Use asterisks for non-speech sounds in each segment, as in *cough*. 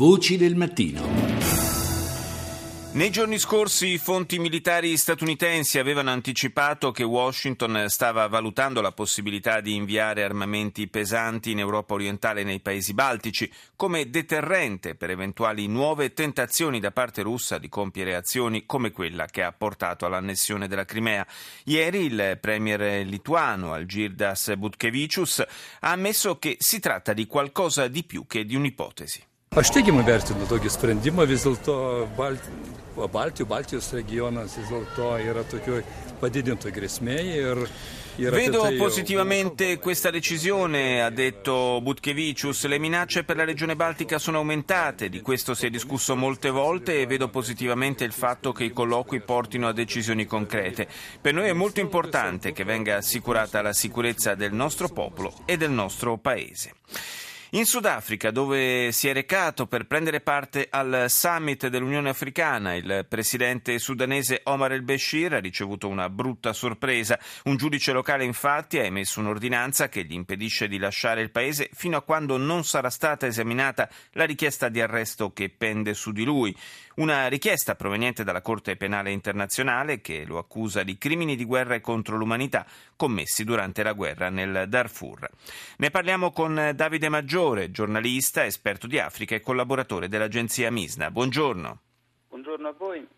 Voci del mattino. Nei giorni scorsi fonti militari statunitensi avevano anticipato che Washington stava valutando la possibilità di inviare armamenti pesanti in Europa orientale e nei paesi baltici come deterrente per eventuali nuove tentazioni da parte russa di compiere azioni come quella che ha portato all'annessione della Crimea. Ieri il premier lituano Algirdas Butkevicius ha ammesso che si tratta di qualcosa di più che di un'ipotesi. Aš teigiamai vertinu tokį sprendimą, vis dėlto Baltijos. Baltijų, Baltijos regionas vis dėlto yra tokioj padidinto grėsmėje ir Vedo positivamente questa decisione, ha detto Butkevicius. Le minacce per la regione baltica sono aumentate, di questo si è discusso molte volte e vedo positivamente il fatto che i colloqui portino a decisioni concrete. Per noi è molto importante che venga assicurata la sicurezza del nostro popolo e del nostro paese. In Sudafrica, dove si è recato per prendere parte al summit dell'Unione Africana, il presidente sudanese Omar el-Bashir ha ricevuto una brutta sorpresa. Un giudice locale infatti ha emesso un'ordinanza che gli impedisce di lasciare il paese fino a quando non sarà stata esaminata la richiesta di arresto che pende su di lui. Una richiesta proveniente dalla Corte Penale Internazionale che lo accusa di crimini di guerra e contro l'umanità commessi durante la guerra nel Darfur. Ne parliamo con Davide Maggiore, giornalista, esperto di Africa e collaboratore dell'agenzia Misna. Buongiorno. Buongiorno a voi.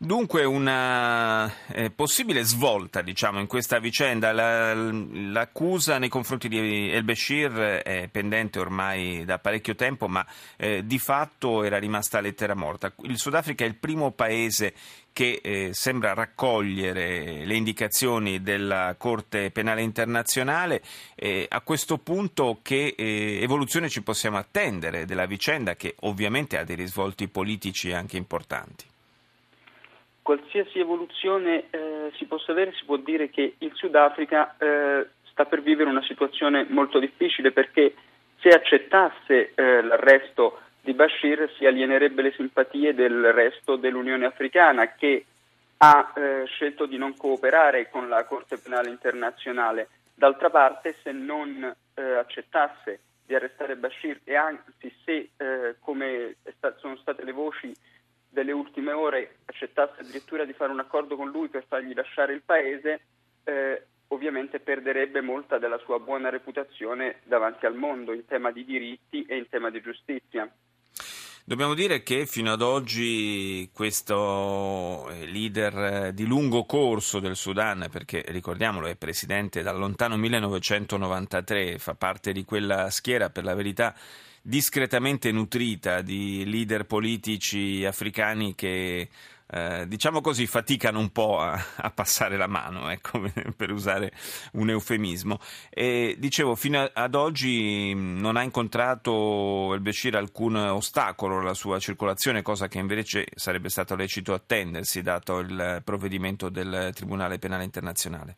Dunque una eh, possibile svolta diciamo, in questa vicenda, la, l'accusa nei confronti di El Bashir è pendente ormai da parecchio tempo ma eh, di fatto era rimasta lettera morta. Il Sudafrica è il primo paese che eh, sembra raccogliere le indicazioni della Corte Penale Internazionale. a questo punto che eh, evoluzione ci possiamo attendere della vicenda che ovviamente ha dei risvolti politici anche importanti? Qualsiasi evoluzione eh, si possa avere, si può dire che il Sudafrica eh, sta per vivere una situazione molto difficile perché se accettasse eh, l'arresto di Bashir si alienerebbe le simpatie del resto dell'Unione Africana che ha eh, scelto di non cooperare con la Corte Penale Internazionale. D'altra parte, se non eh, accettasse di arrestare Bashir e anzi se, eh, come sono state le voci, delle ultime ore accettasse addirittura di fare un accordo con lui per fargli lasciare il paese, eh, ovviamente perderebbe molta della sua buona reputazione davanti al mondo in tema di diritti e in tema di giustizia. Dobbiamo dire che fino ad oggi questo eh, leader di lungo corso del Sudan, perché ricordiamolo è presidente dal lontano 1993, fa parte di quella schiera per la verità discretamente nutrita di leader politici africani che eh, diciamo così, faticano un po' a, a passare la mano, ecco, *laughs* per usare un eufemismo. E dicevo, fino ad oggi non ha incontrato il Bashir alcun ostacolo alla sua circolazione, cosa che invece sarebbe stato lecito attendersi, dato il provvedimento del Tribunale Penale Internazionale.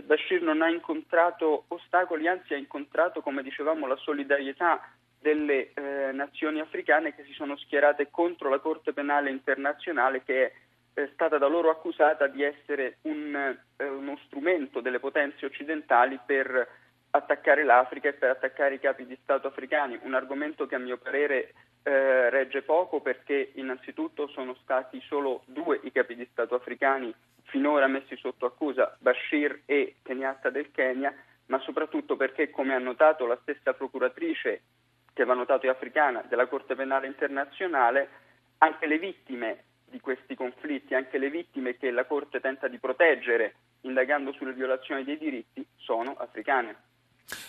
Bashir non ha incontrato ostacoli, anzi ha incontrato, come dicevamo, la solidarietà delle eh, nazioni africane che si sono schierate contro la Corte Penale Internazionale che è eh, stata da loro accusata di essere un, eh, uno strumento delle potenze occidentali per attaccare l'Africa e per attaccare i capi di Stato africani, un argomento che a mio parere eh, regge poco perché innanzitutto sono stati solo due i capi di Stato africani finora messi sotto accusa, Bashir e Kenyatta del Kenya, ma soprattutto perché, come ha notato la stessa procuratrice che va notato è africana della Corte Penale Internazionale, anche le vittime di questi conflitti, anche le vittime che la Corte tenta di proteggere indagando sulle violazioni dei diritti, sono africane.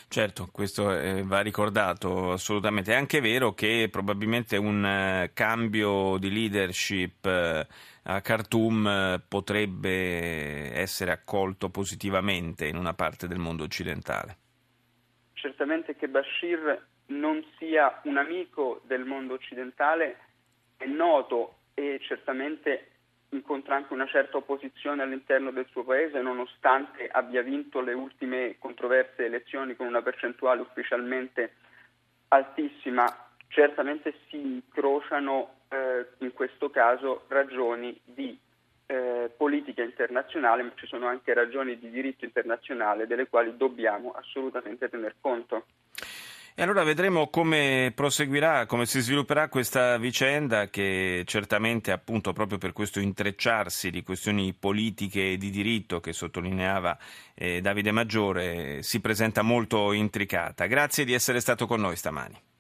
Certo, questo eh, va ricordato assolutamente. È anche vero che probabilmente un eh, cambio di leadership eh, a Khartoum potrebbe essere accolto positivamente in una parte del mondo occidentale. Certamente che Bashir non sia un amico del mondo occidentale è noto e certamente incontra anche una certa opposizione all'interno del suo paese nonostante abbia vinto le ultime controverse elezioni con una percentuale ufficialmente altissima. Certamente si incrociano eh, in questo caso ragioni di eh, politica internazionale, ma ci sono anche ragioni di diritto internazionale delle quali dobbiamo assolutamente tener conto. E allora vedremo come proseguirà, come si svilupperà questa vicenda che certamente appunto proprio per questo intrecciarsi di questioni politiche e di diritto che sottolineava eh, Davide Maggiore si presenta molto intricata. Grazie di essere stato con noi stamani.